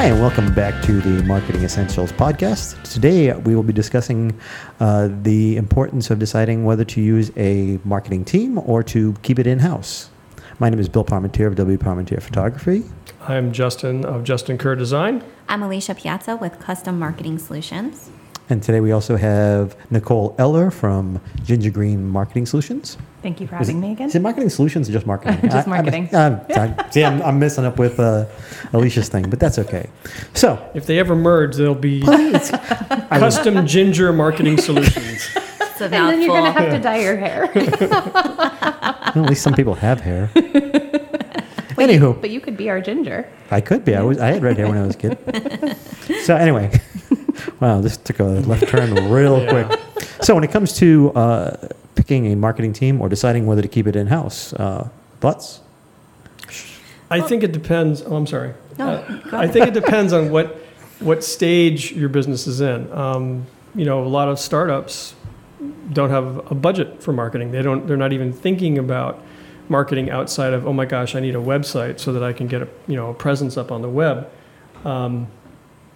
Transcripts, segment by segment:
Hi, and welcome back to the Marketing Essentials podcast. Today, we will be discussing uh, the importance of deciding whether to use a marketing team or to keep it in house. My name is Bill Parmentier of W. Parmentier Photography. I'm Justin of Justin Kerr Design. I'm Alicia Piazza with Custom Marketing Solutions. And today, we also have Nicole Eller from Ginger Green Marketing Solutions. Thank you for Is it- having me again. Is it marketing solutions or just marketing? Just I- I'm- marketing. I'm, I'm- see, I'm, I'm messing up with uh, Alicia's thing, but that's okay. So, If they ever merge, they'll be Custom Ginger Marketing Solutions. It's a and then you're going to mouthful. have to dye your hair. well, at least some people have hair. Anywho, but you could be our ginger. I could be. I was. I had red hair when I was a kid. so anyway, wow, this took a left turn real Yeah. quick. So when it comes to uh, picking a marketing team or deciding whether to keep it in house, uh, thoughts? I think it depends. Oh, I'm sorry. No, Uh, I think it depends on what what stage your business is in. Um, you know, a lot of startups don't have a budget for marketing. They don't. They're not even thinking about marketing outside of oh my gosh, I need a website so that I can get a you know a presence up on the web. Um,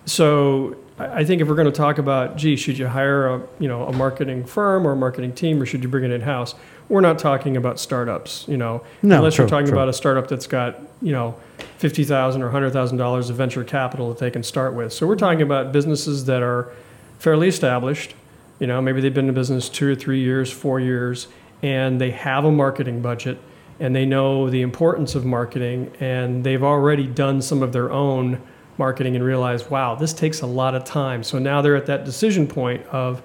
so I think if we're going to talk about, gee, should you hire a you know a marketing firm or a marketing team, or should you bring it in house? We're not talking about startups, you know, No, unless true, you're talking true. about a startup that's got you know fifty thousand or hundred thousand dollars of venture capital that they can start with. So we're talking about businesses that are fairly established. You know, maybe they've been in business two or three years, four years, and they have a marketing budget and they know the importance of marketing and they've already done some of their own marketing and realize, wow, this takes a lot of time. So now they're at that decision point of,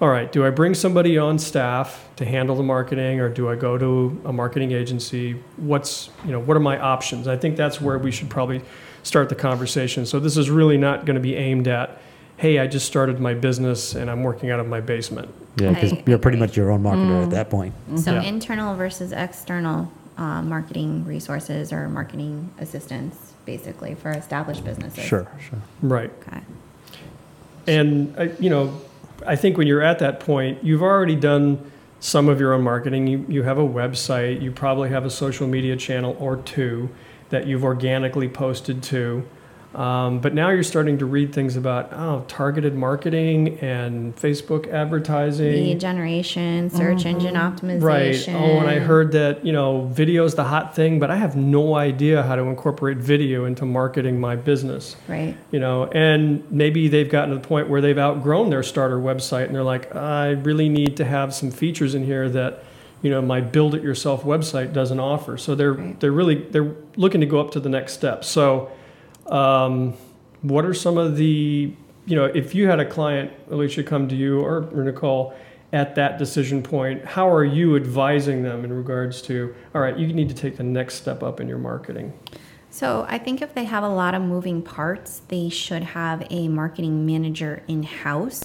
all right, do I bring somebody on staff to handle the marketing or do I go to a marketing agency? What's, you know, what are my options? I think that's where we should probably start the conversation. So this is really not going to be aimed at, hey, I just started my business and I'm working out of my basement. Yeah, because you're pretty much your own marketer at that point. So Yeah. internal versus external uh, marketing resources or marketing assistance, basically for established businesses. Sure, sure. Right. Okay. And, uh, you know, I think when you're at that point, you've already done some of your own marketing. You, you have a website, you probably have a social media channel or two that you've organically posted to. Um, but now you're starting to read things about oh, targeted marketing and Facebook advertising. Lead generation, search engine optimization. Right. Oh, and I heard that, you know, video's the hot thing, but I have no idea how to incorporate video into marketing my business Right. you know and maybe they've gotten to the point where they've outgrown their starter website and they're like i really need to have some features in here that you know my build it yourself website doesn't offer so they're Right. they're really they're looking to go up to the next step so um, what are some of the you know if you had a client alicia come to you or, nicole at that decision point how are you advising them in regards to all right you need to take the next step up in your marketing So I think if they have a lot of moving parts, they should have a marketing manager in house.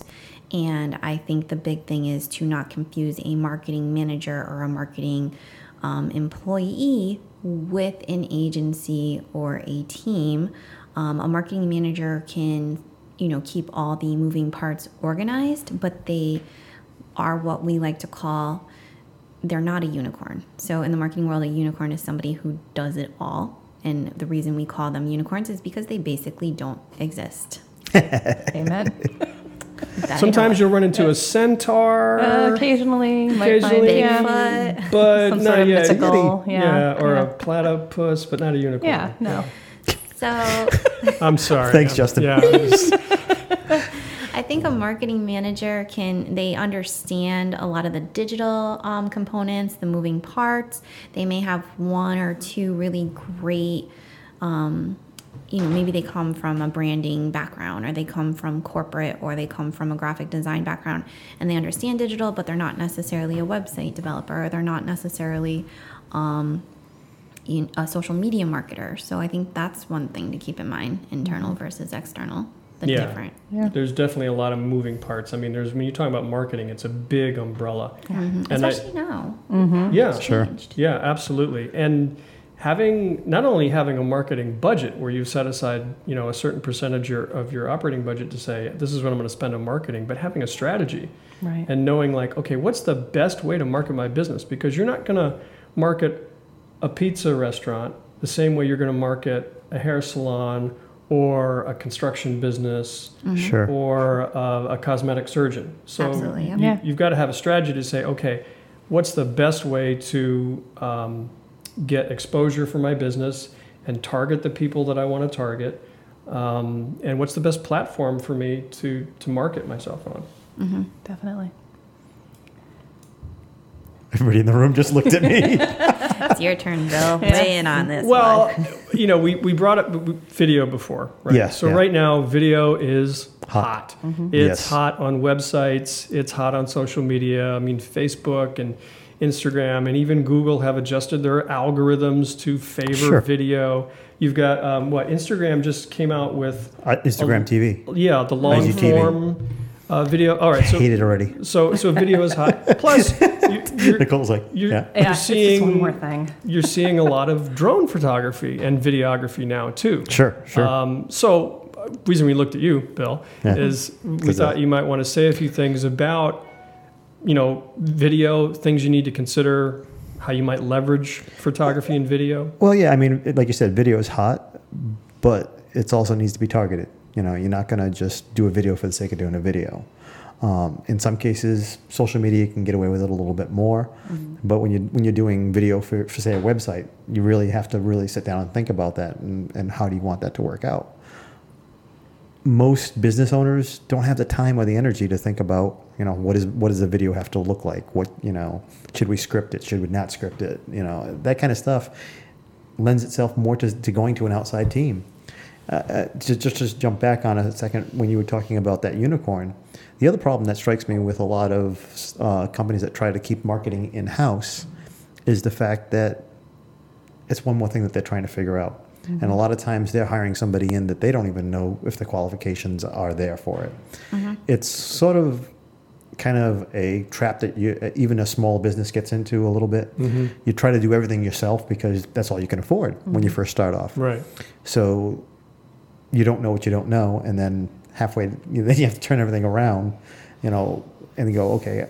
And I think the big thing is to not confuse a marketing manager or a marketing um, employee with an agency or a team. Um, a marketing manager can, you know, keep all the moving parts organized, but they are what we like to call they're not a unicorn. So in the marketing world, a unicorn is somebody who does it all. And the reason we call them unicorns is because they basically don't exist. Amen. That sometimes you'll run into a centaur Uh, occasionally, might find Occasionally. yeah, Bigfoot. but some not sort of yet. mythical. Yeah. or yeah. a platypus, but not a unicorn. Yeah, no. So I'm sorry. Thanks, I'm- Justin. Yeah, I'm just- I think a marketing manager can they understand a lot of the digital um, components, the moving parts. They may have one or two really great. Um, you know, maybe they come from a branding background, or they come from corporate, or they come from a graphic design background, and they understand digital, but they're not necessarily a website developer. Or they're not necessarily, um, in- a social media marketer. So I think that's one thing to keep in mind: internal versus external. The Yeah. different. Yeah. There's definitely a lot of moving parts. I mean, there's when you talk about marketing, it's a big umbrella. And I- Especially now. Yeah, Sure. Changed. Yeah, absolutely. And having not only having a marketing budget where you set aside, you know, a certain percentage your, of your operating budget to say this is what I'm going to spend on marketing, but having a strategy Right. and knowing like, okay, what's the best way to market my business? Because you're not going to market a pizza restaurant the same way you're going to market a hair salon or a construction business Sure. or uh, a cosmetic surgeon. So Absolutely, yeah. you, Yeah. you've got to have a strategy to say, okay, what's the best way to um, get exposure for my business and target the people that I want to target, um, and what's the best platform for me to to market myself on? Definitely. Everybody in the room just looked at me. It's your turn, Bill. Yeah. Weigh in on this. Well, one. you know, we, we brought up video before, right? Yeah, So yeah. right now, video is Hot. hot. It's Yes. hot on websites. It's hot on social media. I mean, Facebook and Instagram and even Google have adjusted their algorithms to favor Sure. video. You've got um, what Instagram just came out with. Uh, Instagram TV. Yeah, the long IGTV. form uh, video. All right, so Hate it already. so so video is hot. Plus, you, you're, Nicole's like, you're, yeah. Yeah, you're it's just one more seeing thing. you're seeing a lot of drone photography and videography now too. Sure, sure. Um, so, uh, reason we looked at you, Bill, Yeah. is we thought you might want to say a few things about, you know, video, things you need to consider, how you might leverage photography and video. Well, yeah, I mean, like you said, video is hot, but it also needs to be targeted. You know, you're not going to just do a video for the sake of doing a video. Um, in some cases, social media can get away with it a little bit more, but when you when you're doing video for, for say a website, you really have to really sit down and think about that and, and how do you want that to work out. Most business owners don't have the time or the energy to think about, you know, what is what does the video have to look like? What you know, should we script it? Should we not script it? You know, that kind of stuff lends itself more to, to going to an outside team. Uh, uh, to just just jump back on a second when you were talking about that unicorn, the other problem that strikes me with a lot of uh, companies that try to keep marketing in house is the fact that it's one more thing that they're trying to figure out. Mm-hmm. And a lot of times they're hiring somebody in that they don't even know if the qualifications are there for it. Mm-hmm. It's sort of kind of a trap that you uh, even a small business gets into a little bit. Mm-hmm. You try to do everything yourself because that's all you can afford when you first start off. Right. So you don't know what you don't know, and then halfway, you, then you have to turn everything around, you know, and you go, okay,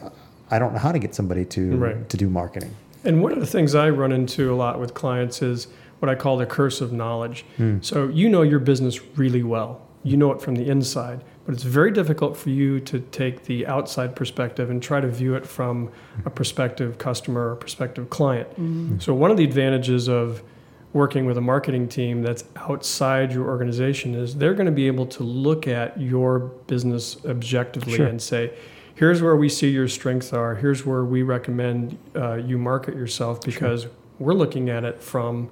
I don't know how to get somebody to Right. to do marketing. And one of the things I run into a lot with clients is what I call the curse of knowledge. Hmm. So you know your business really well. You know it from the inside, but it's very difficult for you to take the outside perspective and try to view it from a prospective customer or prospective client. Mm-hmm. Hmm. So one of the advantages of working with a marketing team that's outside your organization is they're going to be able to look at your business objectively Sure. and say, here's where we see your strengths are. Here's where we recommend uh, you market yourself because we're looking at it from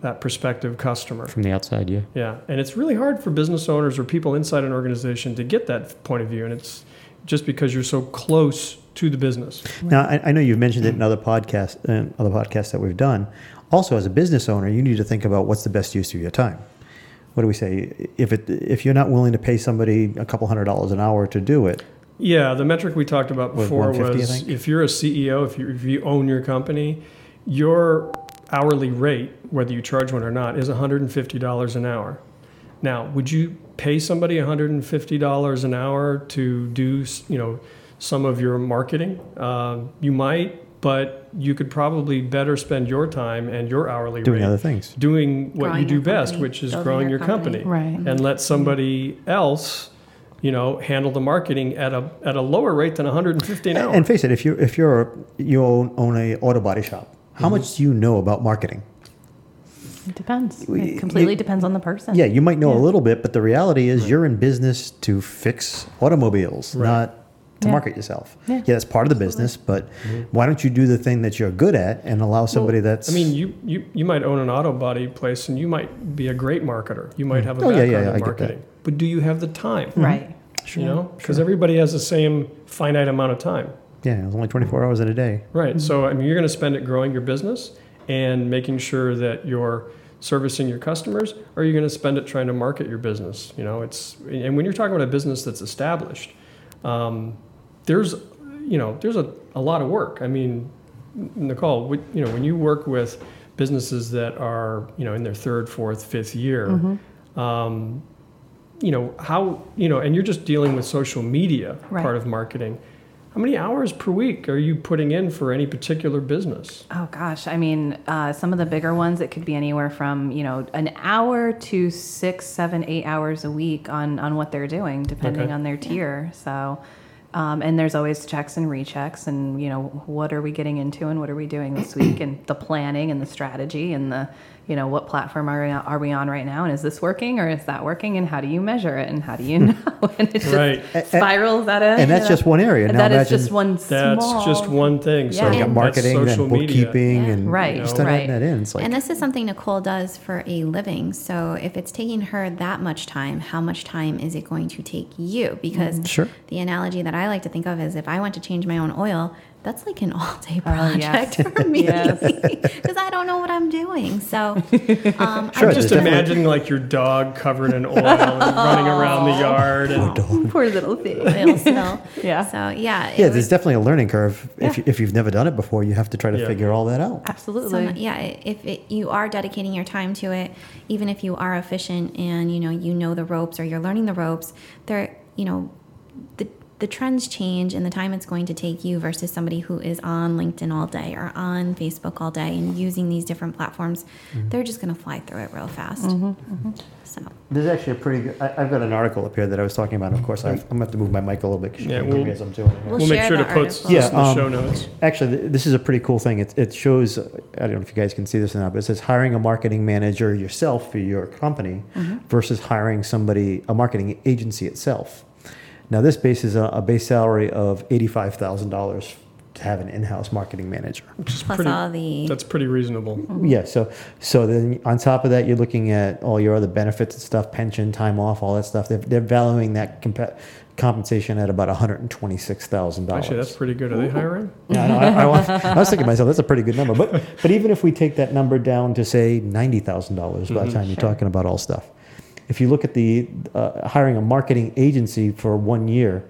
that prospective customer. From the outside, yeah. Yeah, and it's really hard for business owners or people inside an organization to get that point of view, and it's just because you're so close to the business. Now, I, I know you've mentioned it in other podcasts, in other podcasts that we've done. Also, as a business owner, you need to think about what's the best use of your time. What do we say? If it if you're not willing to pay somebody a couple hundred dollars an hour to do it, Yeah, the metric we talked about before was if you're a CEO, if you, if you own your company, your hourly rate, whether you charge one or not, is $150 an hour. Now, would you pay somebody $150 an hour to do, you know, some of your marketing? Uh, you might, but you could probably better spend your time and your hourly doing rate other things. doing what Growing you do best, company, which is building growing your your company, company. Right. and let somebody else, you know, handle the marketing at a at a lower rate than 150 an hour. And face it, if you if you're you own, own a auto body shop, Mm-hmm. how much do you know about marketing? It depends. We- It completely you- depends on the person. Yeah, you might know a little bit, but the reality is you're in business to fix automobiles, Right. not to Yeah. market yourself. Yeah. yeah. that's part of the business, but why don't you do the thing that you're good at and allow somebody Well, that's I mean, you, you you might own an auto body place, and you might be a great marketer. You might have a Oh, background yeah, yeah, I in marketing, but do you have the time? Right. You know, because everybody has the same finite amount of time. Yeah, it's only 24 hours in a day. Right. So I mean, you're going to spend it growing your business, and making sure that you're servicing your customers, or you're you going to spend it trying to market your business? You know, it's and when you're talking about a business that's established, um, there's you know there's a, a lot of work. I mean, Nicole, we- you know, when you work with businesses that are you know in their third, fourth, fifth year. Mm-hmm. Um, you know how you know and you're just dealing with social media Right. part of marketing how many hours per week are you putting in for any particular business Oh gosh, I mean, uh, some of the bigger ones it could be anywhere from you know an hour to six, seven, eight hours a week on on what they're doing, depending Okay. on their tier. So, um, and there's always checks and rechecks, and you know what are we getting into and what are we doing this week, and the planning and the strategy and the you know what platform are we on, are we on right now, and is this working or is that working, and how do you measure it, and how do you hmm. know? and it just Right. spirals at a And that's you know, just one area. Now that is just one. that's small, just one thing so Yeah. You got And- marketing, that's then social media. bookkeeping, Yeah. and Right, you know, start right. that in. Like and this is something Nicole does for a living. So if it's taking her that much time, how much time is it going to take you? Because mm-hmm. Sure. the analogy that I like to think of is if I want to change my own oil, that's like an all day Oh, yes. project for me Yes. because I don't know what I'm doing. So um, Sure, I i'm just definitely- imagining like your dog covered in oil and running around the yard and Poor little thing. oil spill. Yeah. So yeah. yeah, was- there's definitely a learning curve. If, Yeah. you, if you've never done it before, you have to try to Yeah. figure all that out. Absolutely. So, yeah, if it, you are dedicating your time to it, even if you are efficient and you know you know the ropes or you're learning the ropes, there you know the the trends change and the time it's going to take you versus somebody who is on LinkedIn all day or on Facebook all day and using these different platforms. Mm-hmm. They're just going to fly through it real fast. So There's actually a pretty good. I, I've got an article up here that I was talking about. Of course, I've, I'm gonna have to move my mic a little bit because you Yeah, can't hear we'll- me as I'm doing it. We'll we'll make share sure to the put article. this in the um, show notes Actually, th- this is a pretty cool thing. It, it shows, uh, I don't know if you guys can see this or not, but it says hiring a marketing manager yourself for your company versus hiring somebody, a marketing agency itself. Now, this bases a, a base salary of $85,000 to have an in house marketing manager. which is plus pretty all the that's pretty reasonable mm-hmm. Yeah, so so then on top of that, you're looking at all your other benefits and stuff, pension, time off, all that stuff. They're, they're valuing that compa- compensation at about one hundred and twenty six thousand dollars. actually that's pretty good are they hiring Yeah, I, I, I, was- I was thinking to myself, that's a pretty good number. But but even if we take that number down to say ninety thousand dollars by the mm-hmm. time you're talking about all stuff, if you look at the uh, hiring a marketing agency for one year,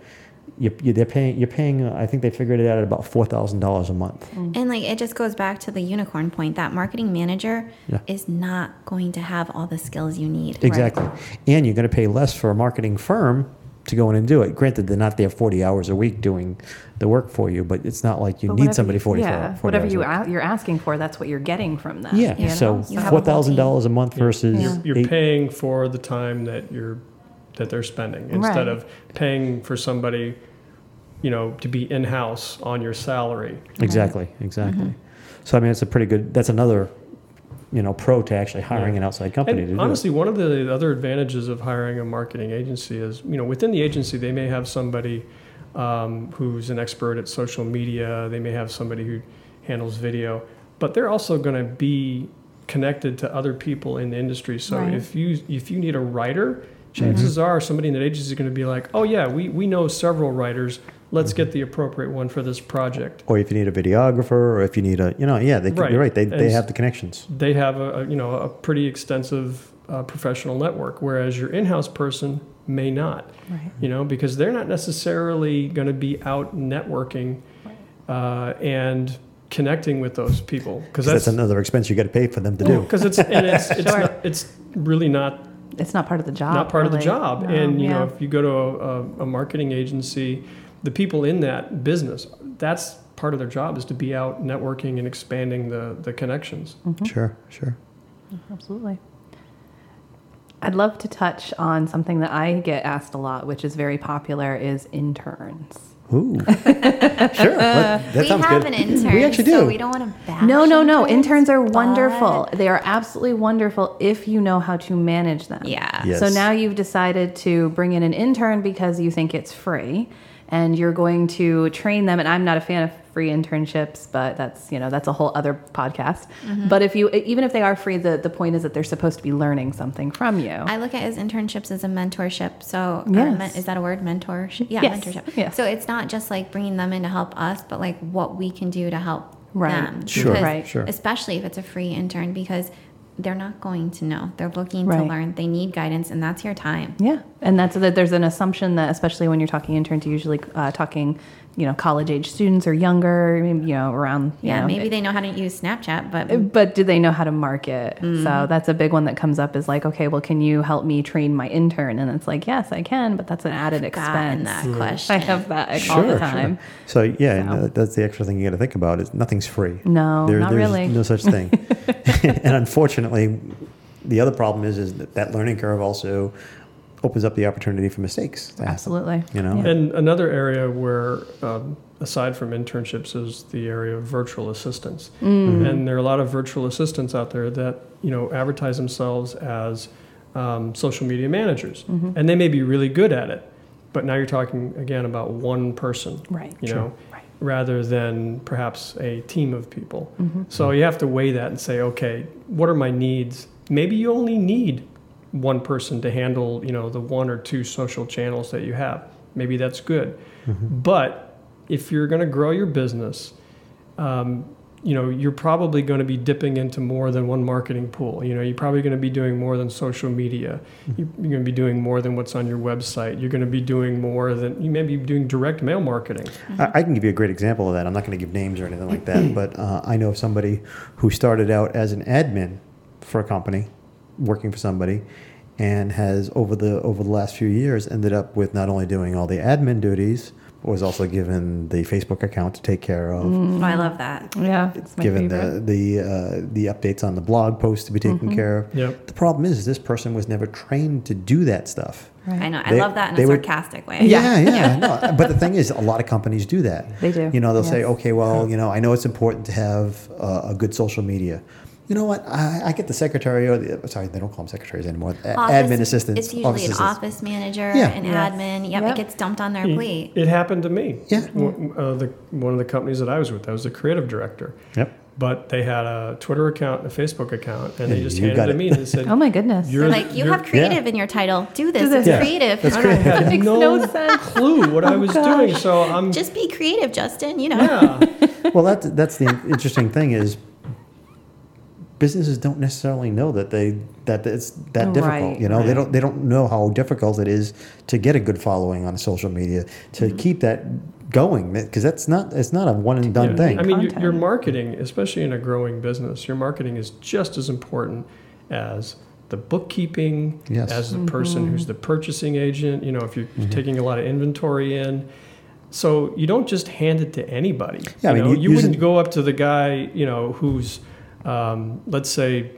you, you, they're paying. You're paying. Uh, I think they figured it out at about four thousand dollars a month. And like it just goes back to the unicorn point that marketing manager Yeah. is not going to have all the skills you need. Exactly, and you're going to pay less for a marketing firm to go in and do it. Granted, they're not there forty hours a week doing the work for you, but it's not like you But need somebody you- 40, yeah, 40 whatever hours you a week. a- you're asking for, that's what you're getting from that. Yeah, you so know? You have a four whole thousand dollars a month Yeah. versus Yeah. you're eight- paying for the time that you're that they're spending instead Right. of paying for somebody you know to be in-house on your salary Exactly, exactly. Mm-hmm. So I mean, it's a pretty good. That's another, you know, pro to actually hiring Yeah. an outside company to do honestly one of the other advantages of hiring a marketing agency is you know within the agency they may have somebody um, who's an expert at social media they may have somebody who handles video but they're also going to be connected to other people in the industry so Right. if you if you need a writer chances are somebody in that agency is going to be like oh yeah we, we know several writers let's get the appropriate one for this project. Or if you need a videographer, or if you need a, you know, yeah, they, Right. you're right. They, And they have the connections. they have a, a you know a pretty extensive uh, professional network, whereas your in-house person may not. Right. You know, because they're not necessarily going to be out networking uh, and connecting with those people because Because that's, that's another expense you got to pay for them to do. because it's and it's it's, Sure. not, it's really not It's not part of the job. not part of the job. No, and you know, if you go to a, a, a marketing agency, the people in that business, that's part of their job is to be out networking and expanding the the connections. Mm-hmm. Sure, sure. Absolutely. I'd love to touch on something that I get asked a lot, which is very popular, is interns. Ooh, sure. That, that we sounds have good. an intern, We actually so do. we don't want to bash. No, no, no. Interns are but- wonderful. They are absolutely wonderful if you know how to manage them. Yeah. Yes. So now you've decided to bring in an intern because you think it's free and you're going to train them and I'm not a fan of free internships, but that's, you know, that's a whole other podcast. Mm-hmm. But if you even if they are free, the the point is that they're supposed to be learning something from you. I look at as internships as a mentorship. So, Yes. men- is that a word? Mentorship? Yeah, Yes. mentorship. Yes. So it's not just like bringing them in to help us, but like what we can do to help Right. them. Sure, because- Right. sure. Especially if it's a free intern because they're not going to know. They're looking to learn. They need guidance, and that's your time. Yeah, and that's that. There's an assumption that, especially when you're talking interns, you're usually uh, talking, you know, college age students or younger, you know, around. you Yeah, know, maybe they know how to use Snapchat, but But do they know how to market? Mm-hmm. So that's a big one that comes up is like, okay, well, can you help me train my intern? And it's like, yes, I can, but that's an added gotten expense. that question. I have that all the time. So yeah, So. uh, that's the extra thing you got to think about is nothing's free. No, not there's really. No such thing. and unfortunately, the other problem is is that, that learning curve also opens up the opportunity for mistakes. to happen, Absolutely. You know. Yeah. And another area where, um, aside from internships, is the area of virtual assistants. Mm. And there are a lot of virtual assistants out there that you know advertise themselves as um, social media managers, Mm-hmm. and they may be really good at it. But now you're talking again about one person, Right. you Sure. know, Right. rather than perhaps a team of people. Mm-hmm. So you have to weigh that and say, okay, what are my needs? Maybe you only need one person to handle, you know, the one or two social channels that you have. Maybe that's good. But if you're going to grow your business, um, you know, you're probably going to be dipping into more than one marketing pool. You know, you're probably going to be doing more than social media. You- You're going to be doing more than what's on your website. You're going to be doing more than you may be doing direct mail marketing. I, I can give you a great example of that. I'm not going to give names or anything like that, but uh, I know of somebody who started out as an admin for a company, working for somebody, and has over the over the last few years ended up with not only doing all the admin duties, but was also given the Facebook account to take care of, Oh, I love that. Yeah, it's my given favorite. the the uh, the updates on the blog post to be taken care of. Yep. The problem is, is, this person was never trained to do that stuff. I know. I They- love that in they a were- sarcastic way. Yeah, yeah. no, but the thing is, a lot of companies do that. They do, You know, they'll say, okay, well, you know, I know it's important to have uh, a good social media. You know what? I, I get the secretary or the sorry, they don't call them secretaries anymore. Office- admin assistants. It's usually an assistants. office manager, Yeah. an Yes. admin. Yep, Yep. it gets dumped on their It- plate. It happened to me. Yeah. One- Uh, the, one of the companies that I was with, I was the creative director. Yep. But they had a Twitter account and a Facebook account, and they just you handed got it it. to me and they said, Oh my goodness. You're- They're like, you have creative in your title. Do this. Do this. It's Yeah. creative. That's I great. had Makes no, no sense. clue what I was Oh, doing. So I'm Just be creative, Justin. You know. yeah. Well, that's that's the interesting thing is businesses don't necessarily know that they that it's that difficult. Right, you know, they don't they don't know how difficult it is to get a good following on social media to Mm-hmm. keep that going because that's not it's not a one and done Yeah. thing. I mean, your, your marketing, especially in a growing business, your marketing is just as important as the bookkeeping, Yes. as the person who's the purchasing agent. You know, if you're taking a lot of inventory in. So you don't just hand it to anybody. Yeah, I you mean, know, you- you wouldn't go up to the guy, you know, who's, um, let's say,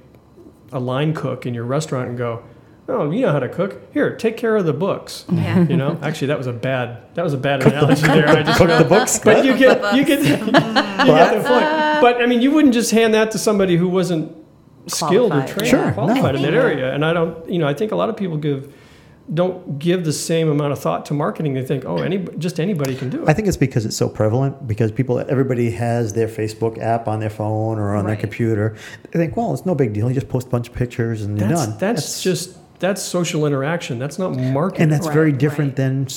a line cook in your restaurant and go, "Oh, you know how to cook. Here, take care of the books." Yeah. You know, actually, that was a bad that was a bad analogy there. I just Cook the books. but you get you get you Well, get the point. But I mean, you wouldn't just hand that to somebody who wasn't skilled or trained Sure, or no. qualified in that area. And I don't, you know, I think a lot of people give don't give the same amount of thought to marketing. They think, oh, any just anybody can do it. I think it's because it's so prevalent because people everybody has their Facebook app on their phone or on their computer. They think, well, it's no big deal. You just post a bunch of pictures and you're That's done. that's just that's social interaction. That's not marketing. and that's Right, very different right. than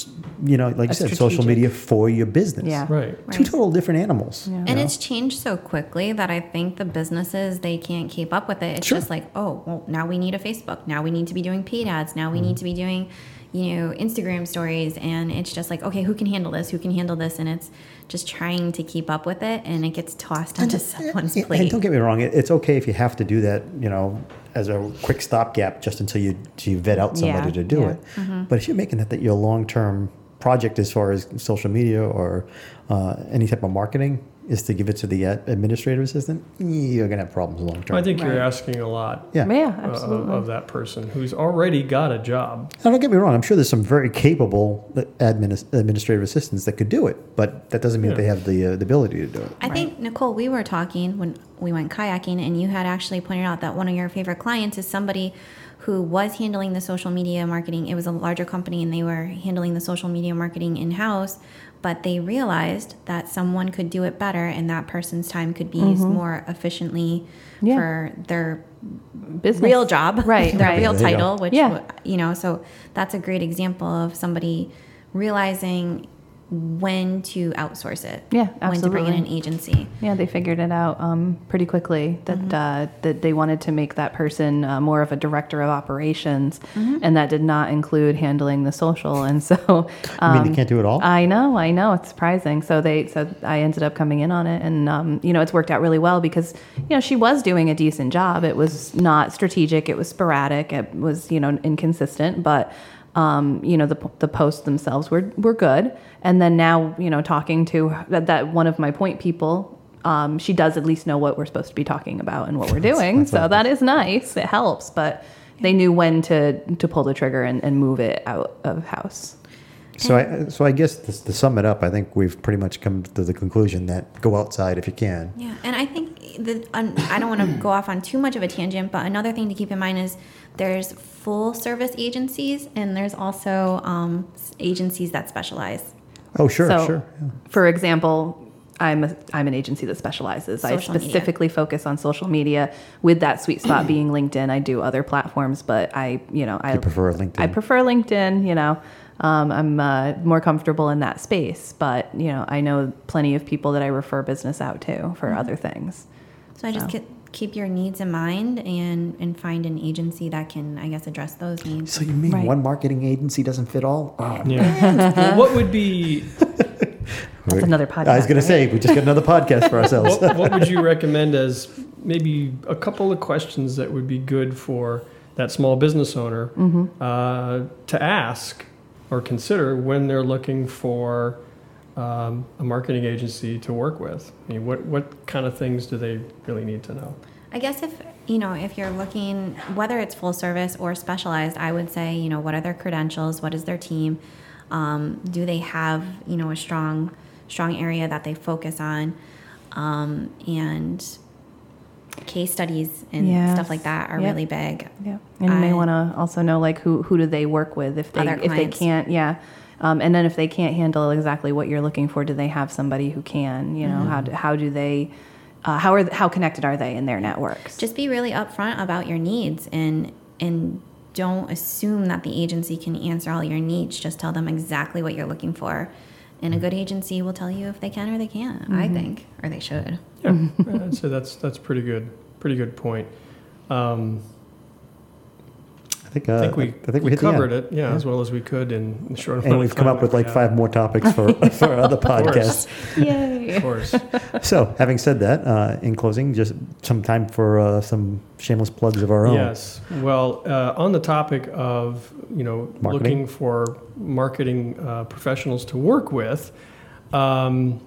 you know, like you A said, social media for your business. Yeah. right. Two Right. total different animals. Yeah. you And know? it's changed so quickly that I think the businesses they can't keep up with it. It's Sure. just like, oh, well, now we need a Facebook. Now we need to be doing paid ads. Now we mm-hmm. need to be doing, you know, Instagram stories. And it's just like, okay, who can handle this? Who can handle this? And it's just trying to keep up with it, and it gets tossed onto someone's Yeah, And plate. don't get me wrong, it's okay if you have to do that, you know, as a quick stopgap just until you, you vet out somebody Yeah, to do yeah. it. But if you're making that, that your long term project as far as social media or uh, any type of marketing is to give it to the administrative assistant, you're going to have problems long term. I think you're Right. asking a lot Yeah. Yeah, uh, of, absolutely. of that person who's already got a job. Now, don't get me wrong. I'm sure there's some very capable admin, administrative assistants that could do it, but that doesn't mean that they have the, uh, the ability to do it. I think Nicole, we were talking when we went kayaking, and you had actually pointed out that one of your favorite clients is somebody who was handling the social media marketing. It was a larger company, and they were handling the social media marketing in house. But they realized that someone could do it better, and that person's time could be used mm-hmm. more efficiently Yeah. for their Business. real job, Right, their right. real There you go. title, which Yeah. you know. So that's a great example of somebody realizing when to outsource it. Yeah, When to bring in an agency. Yeah, they figured it out um, pretty quickly that Mm-hmm. uh, that they wanted to make that person uh, more of a director of operations, Mm-hmm. and that did not include handling the social. And so, I mean, um, they can't do it all. I know, I know, it's surprising. So they, so I ended up coming in on it, and um, you know, it's worked out really well because you know she was doing a decent job. It was not strategic. It was sporadic. It was you know inconsistent, but um, you know the the posts themselves were were good. And then now you know talking to that, that one of my point people. Um, she does at least know what we're supposed to be talking about and what we're doing. that's so awesome. that is nice. It helps, but they knew when to to pull the trigger and, and move it out of house. So I, so I guess to, to sum it up, I think we've pretty much come to the conclusion that go outside if you can. Yeah, and I think the um, I don't want to go off on too much of a tangent, but another thing to keep in mind is there's full service agencies and there's also um, agencies that specialize. Oh, sure, so, sure. yeah. for example, I'm a, I'm an agency that specializes. I Social media. specifically focus on social media. With that sweet spot being LinkedIn, I do other platforms, but I you know I You prefer LinkedIn. I prefer LinkedIn. You know, um, I'm uh, more comfortable in that space. But you know, I know plenty of people that I refer business out to for other things. So I just So. keep your needs in mind and and find an agency that can I guess address those needs. So you mean Right. one marketing agency doesn't fit all? Oh, Yeah. well, what would be That's Right. another podcast. I was going to say we just got another podcast for ourselves. what, what would you recommend as maybe a couple of questions that would be good for that small business owner Mm-hmm. uh, to ask or consider when they're looking for um, a marketing agency to work with? I mean, what, what kind of things do they really need to know? I guess if you know if you're looking whether it's full service or specialized, I would say you know what are their credentials, what is their team, um, do they have you know a strong strong area that they focus on, um, and case studies and Yes. stuff like that are Yep. really big. Yeah, and you may want to also know like who who do they work with if they Other if they can't yeah, um, and then if they can't handle exactly what you're looking for, do they have somebody who can? You know Mm-hmm. how do, how do they uh, how are how connected are they in their networks? Just be really upfront about your needs and and don't assume that the agency can answer all your needs. Just tell them exactly what you're looking for. And a good agency will tell you if they can or they can't, I think, or they should. Yeah, I'd say that's that's pretty good. Pretty good point. Um, I think, uh, I think we, I think we, hit covered end. it, yeah, Yeah. as well as we could in the short And we've come up with like have. five more topics for, for other course. podcasts. Yay! Of course. So, having said that, uh, in closing, just some time for uh, some shameless plugs of our own. Yes. Well, uh, on the topic of you know Marketing. looking for marketing uh, professionals to work with, um,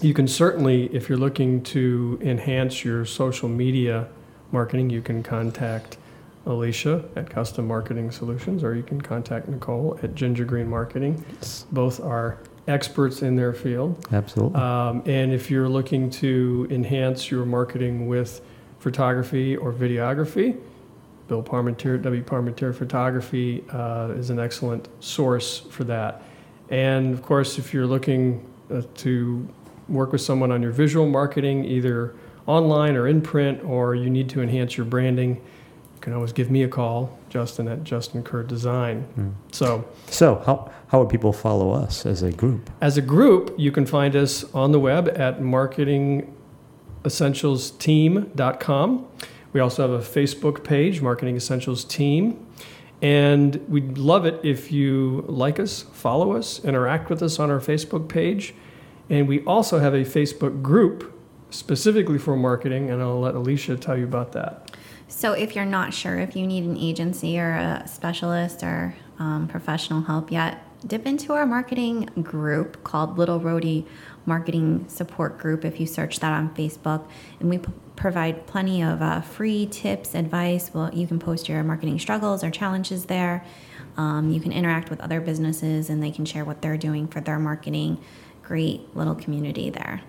you can certainly, if you're looking to enhance your social media marketing, you can contact Alicia at Custom Marketing Solutions, or you can contact Nicole at Ginger Green Marketing. Both are experts in their field. Absolutely. Um, and if you're looking to enhance your marketing with photography or videography, Bill Parmentier at W. Parmentier Photography uh, is an excellent source for that. And of course, if you're looking uh, to work with someone on your visual marketing, either online or in print, or you need to enhance your branding, can always give me a call, Justin at Justin Kerr Design. Mm. So, So, how, how would people follow us as a group? as a group, you can find us on the web at marketingessentialsteam.com. We also have a Facebook page, Marketing Essentials Team. And we'd love it if you like us, follow us, interact with us on our Facebook page. And we also have a Facebook group specifically for marketing, and I'll let Alicia tell you about that. So if you're not sure if you need an agency or a specialist or um, professional help yet, dip into our marketing group called Little Rhody Marketing Support Group. If you search that on Facebook, and we provide plenty of uh, free tips, advice. Well, you can post your marketing struggles or challenges there. Um, you can interact with other businesses, and they can share what they're doing for their marketing. Great little community there.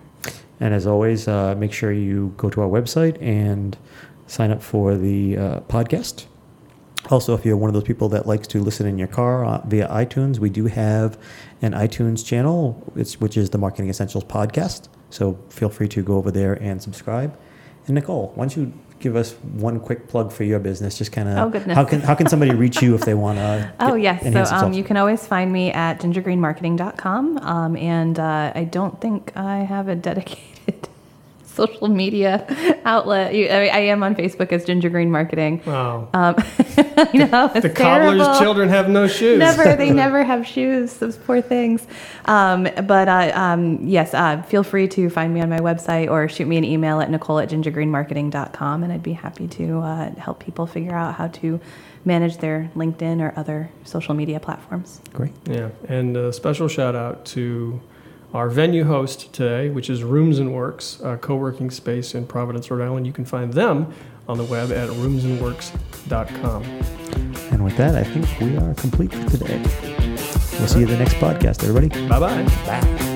And as always, uh, make sure you go to our website and sign up for the uh, podcast. Also, if you're one of those people that likes to listen in your car uh, via iTunes, we do have an iTunes channel, which is the Marketing Essentials podcast. So feel free to go over there and subscribe. And Nicole, why don't you give us one quick plug for your business? Just kind of. Oh, goodness. How can how can somebody reach you if they want to? Oh, yes. So um, you can always find me at gingergreenmarketing.com. Um, and uh, I don't think I have a dedicated social media outlet. You, I, mean, I am on Facebook as Ginger Green Marketing. Wow. Um, I know. It's the cobbler's terrible. children have no shoes. Never, they never have shoes. Those poor things. Um, but uh, um, yes, uh, feel free to find me on my website or shoot me an email at nicole at gingergreenmarketing.com, and I'd be happy to uh, help people figure out how to manage their LinkedIn or other social media platforms. Great. Yeah, and a special shout out to our venue host today, which is Rooms and Works, a co-working space in Providence, Rhode Island. You can find them on the web at roomsandworks.com. And with that, I think we are complete for today. We'll see you in the next podcast, everybody. Bye-bye. Bye.